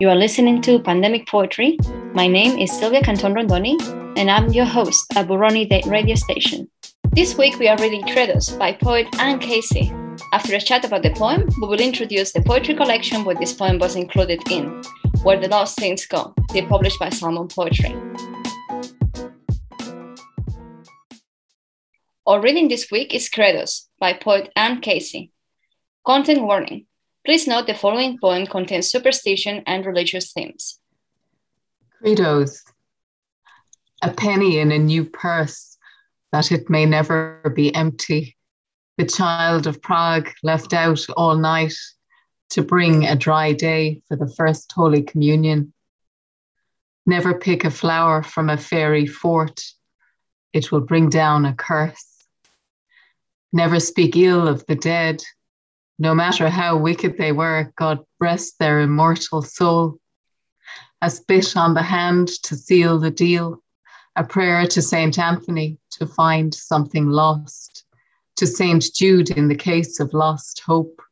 You are listening to Pandemic Poetry. My name is Silvia Canton Rondoni, and I'm your host at Buroni radio station. This week we are reading Credos by poet Anne Casey. After a chat about the poem, we will introduce the poetry collection where this poem was included in, Where the Lost Things Go, the published by Salmon Poetry. Our reading this week is Credos by poet Anne Casey. Content warning. Please note the following poem contains superstition and religious themes. Credos. A penny in a new purse, that it may never be empty. The child of Prague left out all night to bring a dry day for the first Holy Communion. Never pick a flower from a fairy fort, it will bring down a curse. Never speak ill of the dead, no matter how wicked they were, God rest their immortal soul. A spit on the hand to seal the deal, a prayer to Saint Anthony to find something lost, to Saint Jude in the case of lost hope.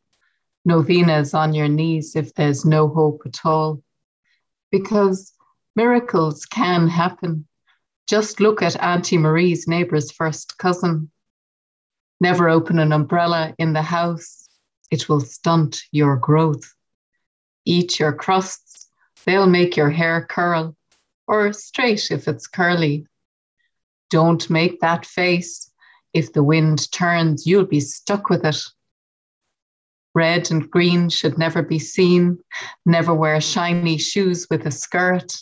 Novenas on your knees if there's no hope at all. Because miracles can happen. Just look at Auntie Marie's neighbor's first cousin. Never open an umbrella in the house it will stunt your growth. Eat your crusts, they'll make your hair curl, or straight if it's curly. Don't make that face. If the wind turns, you'll be stuck with it. Red and green should never be seen. Never wear shiny shoes with a skirt.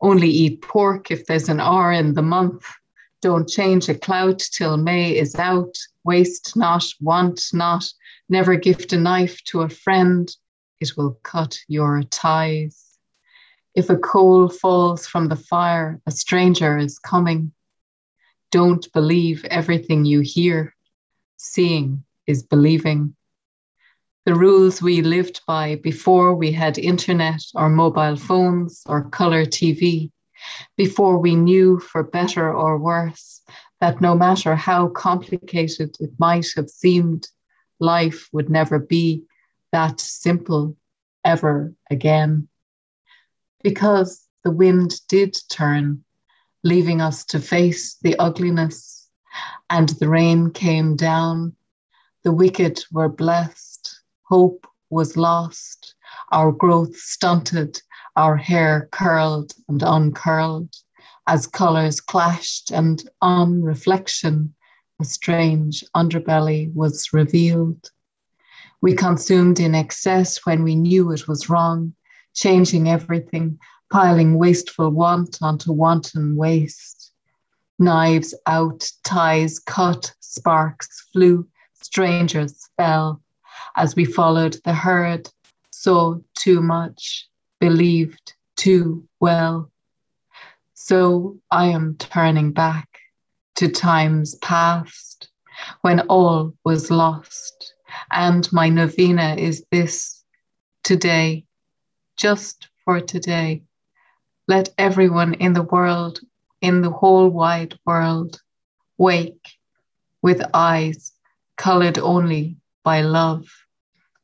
Only eat pork if there's an R in the month. Don't change a clout till May is out. Waste not, want not. Never gift a knife to a friend, it will cut your ties. If a coal falls from the fire, a stranger is coming. Don't believe everything you hear. Seeing is believing. The rules we lived by before we had internet or mobile phones or color TV, before we knew for better or worse that no matter how complicated it might have seemed, life would never be that simple ever again. Because the wind did turn, leaving us to face the ugliness, and the rain came down. The wicked were blessed, hope was lost, our growth stunted, our hair curled and uncurled, as colours clashed, and on reflection, a strange underbelly was revealed. We consumed in excess when we knew it was wrong, changing everything, piling wasteful want onto wanton waste. Knives out, ties cut, sparks flew, strangers fell. As we followed the herd, saw too much, believed too well. So I am turning back to times past when all was lost. And my novena is this today, just for today. Let everyone in the world, in the whole wide world, wake with eyes colored only by love,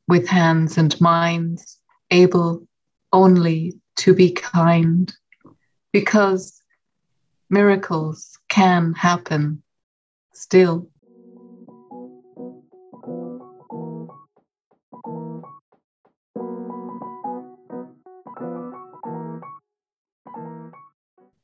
with hands and minds able only to be kind, because miracles can happen still.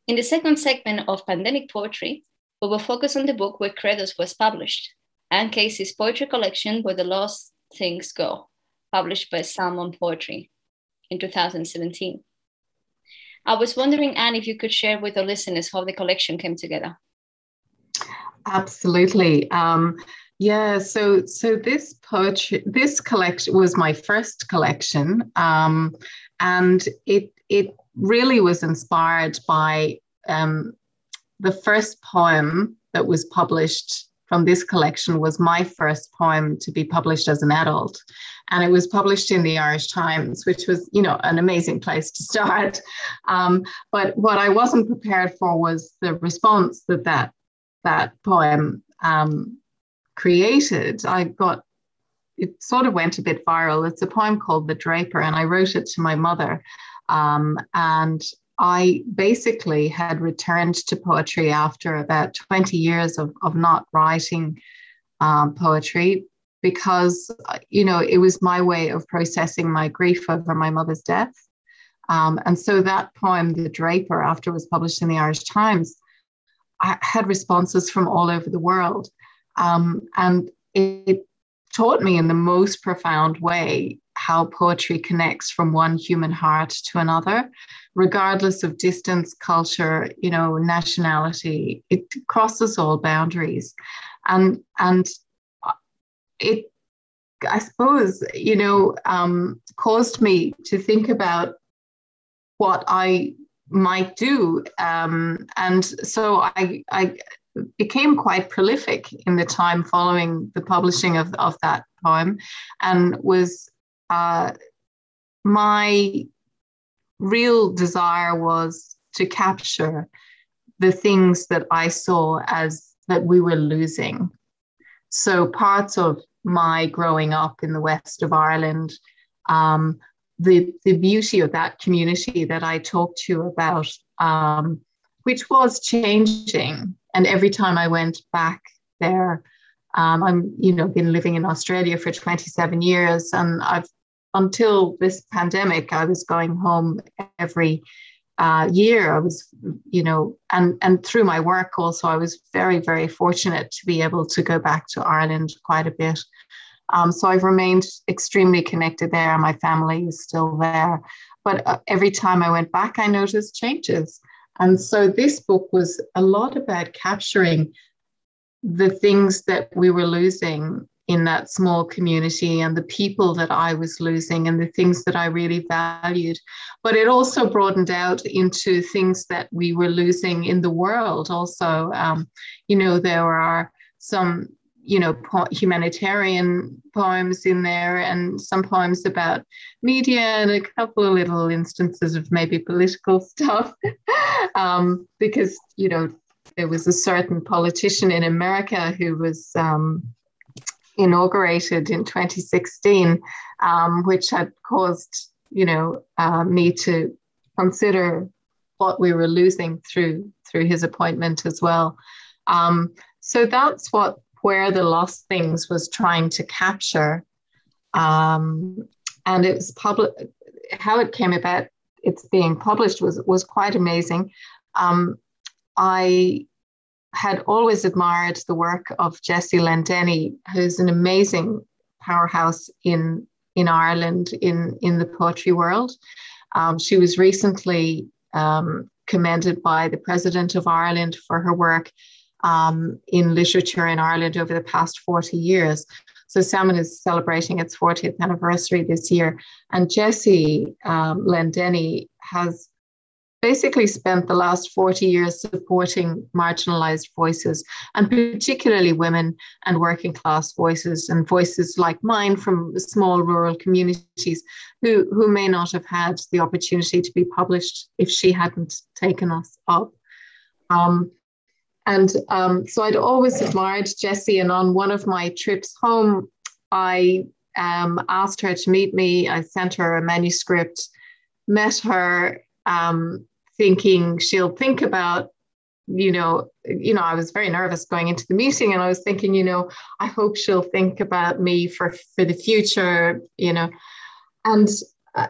In the second segment of Pandemic Poetry, we will focus on the book where Credos was published, Anne Casey's poetry collection Where the Lost Things Go, published by Salmon Poetry in 2017. I was wondering, Anne, if you could share with the listeners how the collection came together. Absolutely. Um, yeah, so so this poetry, this collection was my first collection, um, and it it really was inspired by um, the first poem that was published from this collection was my first poem to be published as an adult. And it was published in the Irish Times, which was, you know, an amazing place to start. Um, but what I wasn't prepared for was the response that that, that poem um, created. I got, it sort of went a bit viral. It's a poem called The Draper, and I wrote it to my mother Um, and I basically had returned to poetry after about 20 years of, of not writing um, poetry because, you know, it was my way of processing my grief over my mother's death. Um, and so that poem, The Draper, after it was published in the Irish Times, I had responses from all over the world. Um, and it taught me in the most profound way how poetry connects from one human heart to another, regardless of distance, culture, you know, nationality. It crosses all boundaries. And, and it, I suppose, you know, um, caused me to think about what I might do. Um, and so I, I became quite prolific in the time following the publishing of, of that poem and was uh, my real desire was to capture the things that I saw as that we were losing. So parts of my growing up in the west of Ireland, um, the, the beauty of that community that I talked to about, um, which was changing. And every time I went back there, um, I'm, you know, been living in Australia for 27 years, and I've until this pandemic, I was going home every uh, year. I was, you know, and and through my work also, I was very very fortunate to be able to go back to Ireland quite a bit. Um, so I've remained extremely connected there. My family is still there, but uh, every time I went back, I noticed changes. And so this book was a lot about capturing the things that we were losing in that small community and the people that I was losing and the things that I really valued. But it also broadened out into things that we were losing in the world. Also, um, you know, there are some, you know, po- humanitarian poems in there and some poems about media and a couple of little instances of maybe political stuff. um, because, you know, there was a certain politician in America who was. Um, inaugurated in 2016, um, which had caused you know uh, me to consider what we were losing through through his appointment as well. Um, so that's what where the lost things was trying to capture, um, and it was public. How it came about, it's being published was was quite amazing. Um, I had always admired the work of Jessie Lendennie, who's an amazing powerhouse in in Ireland in in the poetry world. Um, she was recently um, commended by the President of Ireland for her work um, in literature in Ireland over the past 40 years. So Salmon is celebrating its 40th anniversary this year. And Jessie um, Lendennie has basically spent the last 40 years supporting marginalized voices, and particularly women and working class voices, and voices like mine from small rural communities who, who may not have had the opportunity to be published if she hadn't taken us up. Um, and um, so I'd always admired Jessie, and on one of my trips home, I um, asked her to meet me. I sent her a manuscript, met her, um, thinking she'll think about you know you know i was very nervous going into the meeting and i was thinking you know i hope she'll think about me for for the future you know. And uh,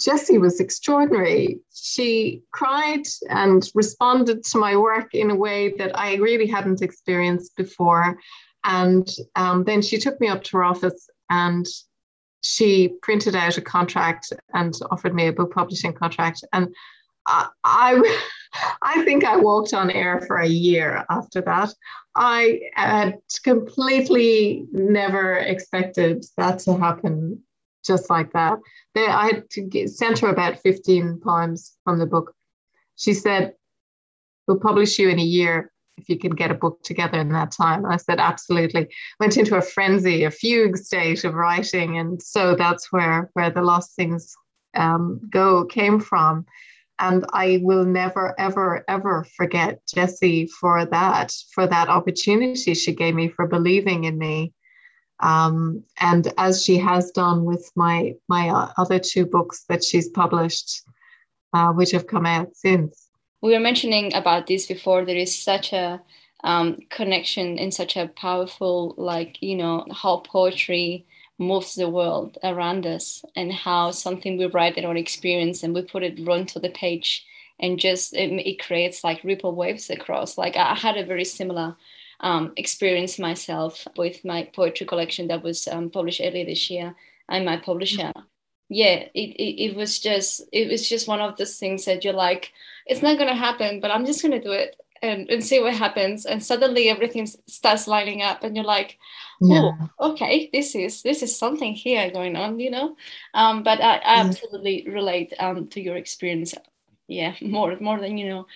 jessie was extraordinary. She cried and responded to my work in a way that i really hadn't experienced before. And um, then she took me up to her office and she printed out a contract and offered me a book publishing contract. And I, I, think I walked on air for a year after that. I had completely never expected that to happen just like that. I had to get, sent her about 15 poems from the book. She said, We'll publish you in a year if you can get a book together in that time. I said, Absolutely. Went into a frenzy, a fugue state of writing. And so that's where, where the lost things um, go came from. And I will never, ever, ever forget Jessie for that, for that opportunity she gave me, for believing in me. Um, and as she has done with my my other two books that she's published, uh, which have come out since. We were mentioning about this before. There is such a um, connection in such a powerful, like you know, how poetry moves the world around us, and how something we write in our experience and we put it onto the page, and just it, it creates like ripple waves across. Like I had a very similar um, experience myself with my poetry collection that was um, published earlier this year and my publisher. Yeah, it, it, it was just it was just one of those things that you're like, it's not gonna happen, but I'm just gonna do it and, and see what happens. And suddenly everything starts lining up and you're like, oh, yeah. okay, this is this is something here going on, you know. Um, but I, I absolutely relate um, to your experience. Yeah, more more than you know.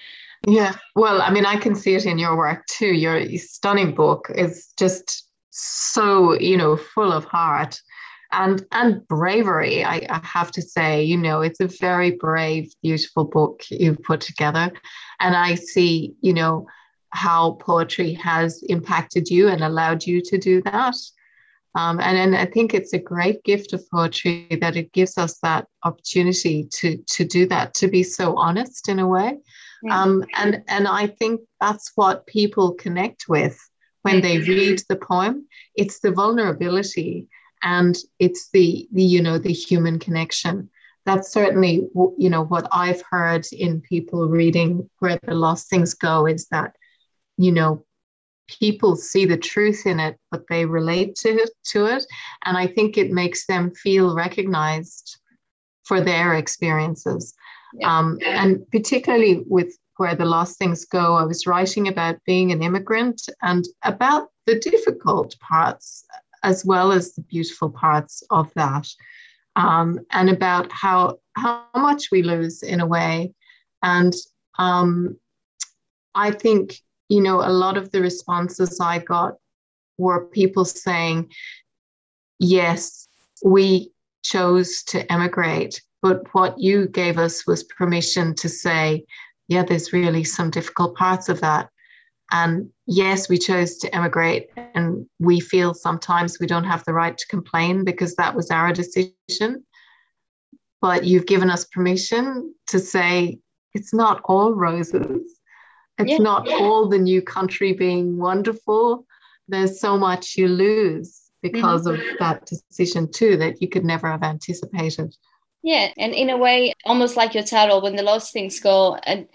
Yeah, well, I mean, I can see it in your work too. Your stunning book is just so, you know, full of heart and and bravery. I, I have to say, you know, it's a very brave, beautiful book you've put together, and I see, you know, how poetry has impacted you and allowed you to do that. Um, and, and I think it's a great gift of poetry that it gives us that opportunity to to do that, to be so honest in a way. Um, and and I think that's what people connect with when they read the poem. It's the vulnerability and it's the the you know the human connection. That's certainly you know what I've heard in people reading where the lost things go is that you know people see the truth in it, but they relate to it, to it. And I think it makes them feel recognized for their experiences. Yeah. Um, and particularly with where the lost things go, I was writing about being an immigrant and about the difficult parts as well as the beautiful parts of that, um, and about how how much we lose in a way. And um, I think you know a lot of the responses I got were people saying, "Yes, we chose to emigrate, but what you gave us was permission to say, yeah, there's really some difficult parts of that. And yes, we chose to emigrate, and we feel sometimes we don't have the right to complain because that was our decision. But you've given us permission to say it's not all roses. It's yeah. not all the new country being wonderful. There's so much you lose because mm-hmm. of that decision, too, that you could never have anticipated. Yeah, and in a way, almost like your title, when the lost things go, and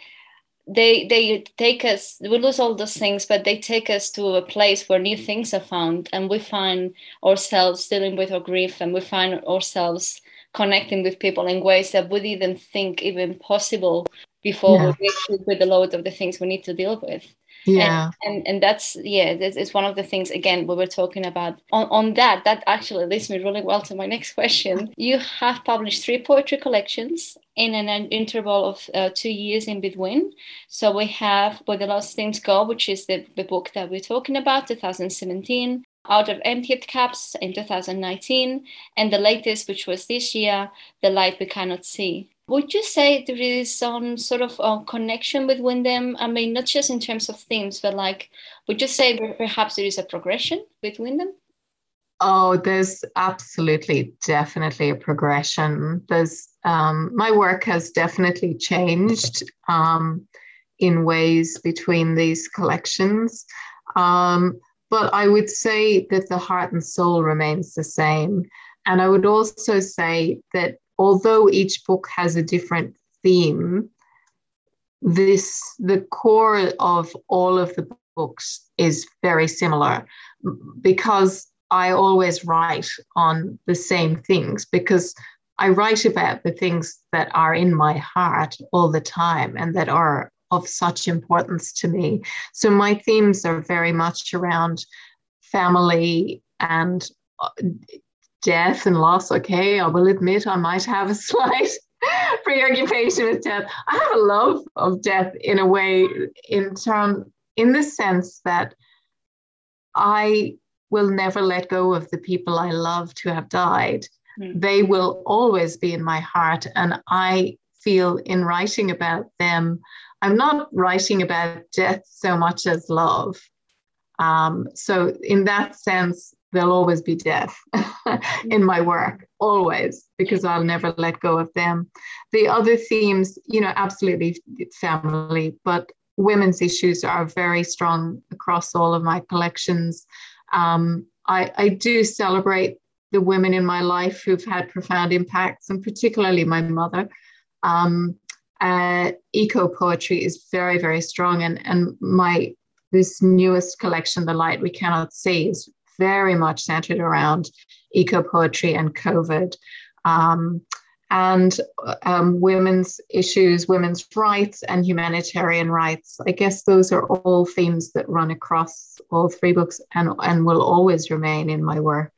they they take us, we lose all those things, but they take us to a place where new things are found, and we find ourselves dealing with our grief, and we find ourselves connecting with people in ways that we didn't think even possible before yeah. we with the load of the things we need to deal with yeah. and, and, and that's yeah it's one of the things again we were talking about. On, on that that actually leads me really well to my next question. You have published three poetry collections in an, an interval of uh, two years in between. So we have where the lost things go which is the, the book that we're talking about 2017 out of emptied cups in 2019 and the latest which was this year the light we cannot see would you say there is some sort of uh, connection between them? I mean, not just in terms of themes, but like, would you say perhaps there is a progression between them? Oh, there's absolutely, definitely a progression. There's um, my work has definitely changed um, in ways between these collections, um, but I would say that the heart and soul remains the same. And I would also say that although each book has a different theme, this the core of all of the books is very similar because I always write on the same things because I write about the things that are in my heart all the time and that are of such importance to me. So my themes are very much around family and uh, death and loss, okay, I will admit I might have a slight preoccupation with death. I have a love of death in a way, in term, in the sense that I will never let go of the people I love to have died. Mm-hmm. They will always be in my heart, and I feel in writing about them, I'm not writing about death so much as love. Um, so, in that sense, there'll always be death in my work, always, because I'll never let go of them. The other themes, you know, absolutely family, but women's issues are very strong across all of my collections. Um, I, I do celebrate the women in my life who've had profound impacts, and particularly my mother. Um, uh, eco poetry is very, very strong, and and my this newest collection, The Light We Cannot See, is very much centered around eco poetry and COVID. Um, and um, women's issues, women's rights, and humanitarian rights. I guess those are all themes that run across all three books and, and will always remain in my work.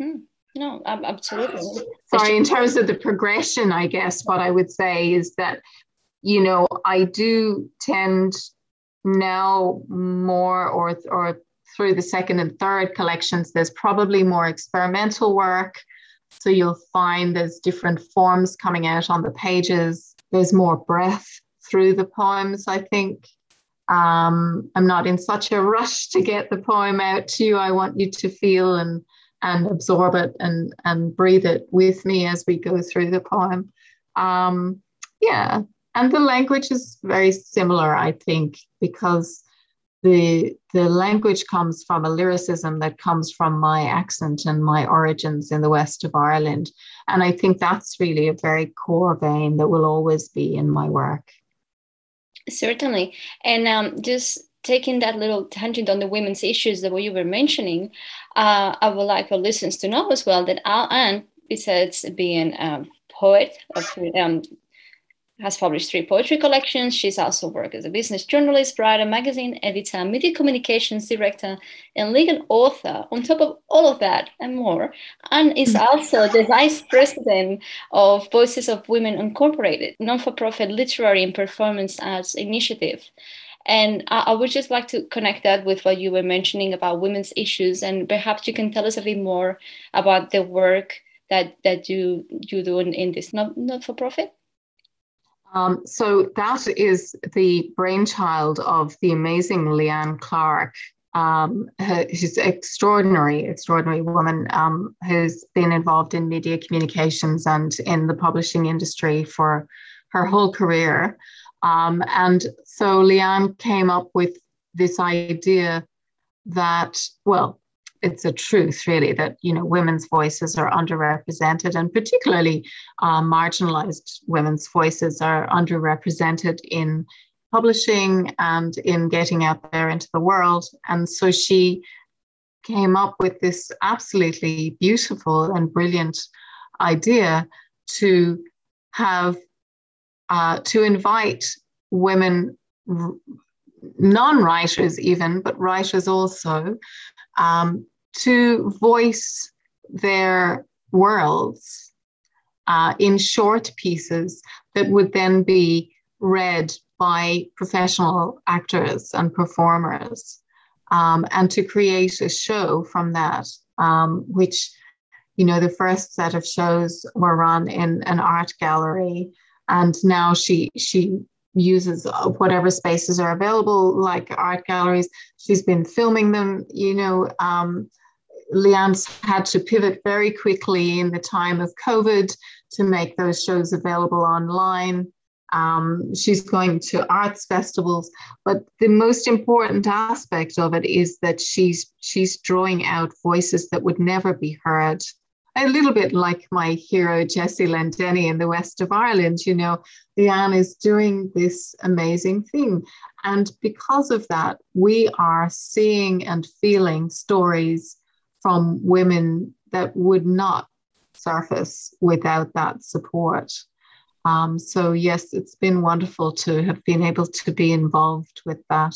Hmm. No, absolutely. Sorry, in terms of the progression, I guess what I would say is that, you know, I do tend now more or, or through the second and third collections, there's probably more experimental work. So you'll find there's different forms coming out on the pages. There's more breath through the poems, I think. Um, I'm not in such a rush to get the poem out to you. I want you to feel and and absorb it and and breathe it with me as we go through the poem. Um, yeah, and the language is very similar, I think, because the the language comes from a lyricism that comes from my accent and my origins in the west of Ireland, and I think that's really a very core vein that will always be in my work. Certainly, and um, just taking that little tangent on the women's issues that you were mentioning, uh, I would like our listeners to know as well that Al-An, besides being a poet, um, has published three poetry collections. She's also worked as a business journalist, writer, magazine editor, media communications director, and legal author. On top of all of that and more, and is mm. also the vice president of Voices of Women Incorporated, non-for-profit literary and performance arts initiative. And I, I, would just like to connect that with what you were mentioning about women's issues, and perhaps you can tell us a bit more about the work that that you you do in, in this not not for profit. Um, so that is the brainchild of the amazing Leanne Clark. Um, she's an extraordinary, extraordinary woman um, who's been involved in media communications and in the publishing industry for her whole career. Um, and so Leanne came up with this idea that, well, it's a truth really that you know women's voices are underrepresented and particularly uh, marginalized women's voices are underrepresented in publishing and in getting out there into the world. And so she came up with this absolutely beautiful and brilliant idea to have uh, to invite women, non writers even, but writers also, um, to voice their worlds uh, in short pieces that would then be read by professional actors and performers, um, and to create a show from that, um, which you know, the first set of shows were run in an art gallery and now she she uses whatever spaces are available like art galleries. She's been filming them you know um, leanne's had to pivot very quickly in the time of covid to make those shows available online. Um, she's going to arts festivals but the most important aspect of it is that she's she's drawing out voices that would never be heard a little bit like my hero Jessie Lendennie in the west of Ireland. You know, Leanne is doing this amazing thing. And because of that, we are seeing and feeling stories from women that would not surface without that support. Um, so, yes, it's been wonderful to have been able to be involved with that.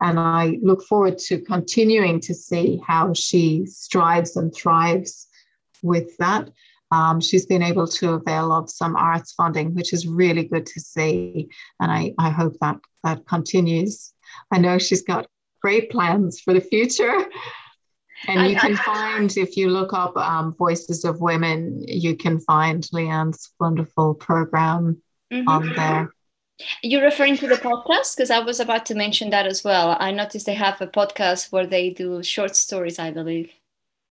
And I look forward to continuing to see how she strives and thrives with that. Um, she's been able to avail of some arts funding, which is really good to see. And I, I hope that that continues. I know she's got great plans for the future. And you can find, if you look up um, Voices of Women, you can find Leanne's wonderful program mm-hmm. on there. You're referring to the podcast? Because I was about to mention that as well. I noticed they have a podcast where they do short stories, I believe.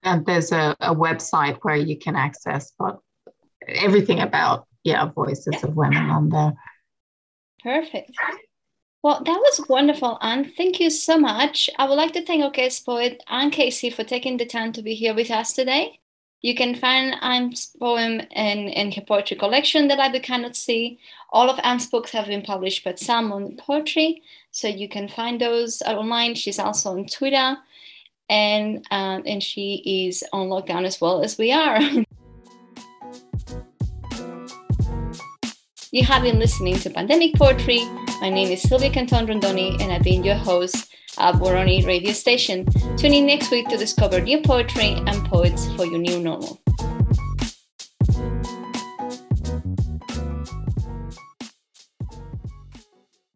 And there's a, a website where you can access but everything about yeah voices yeah. of women on there. Perfect. Well, that was wonderful, Anne. Thank you so much. I would like to thank guest poet Anne Casey for taking the time to be here with us today. You can find Anne's poem in, in her poetry collection that I cannot see. All of Anne's books have been published by Salmon Poetry, so you can find those online. She's also on Twitter, and uh, and she is on lockdown as well as we are. you have been listening to Pandemic Poetry. My name is Sylvia Canton Rondoni, and I've been your host at Boroni radio station. Tune in next week to discover new poetry and poets for your new normal.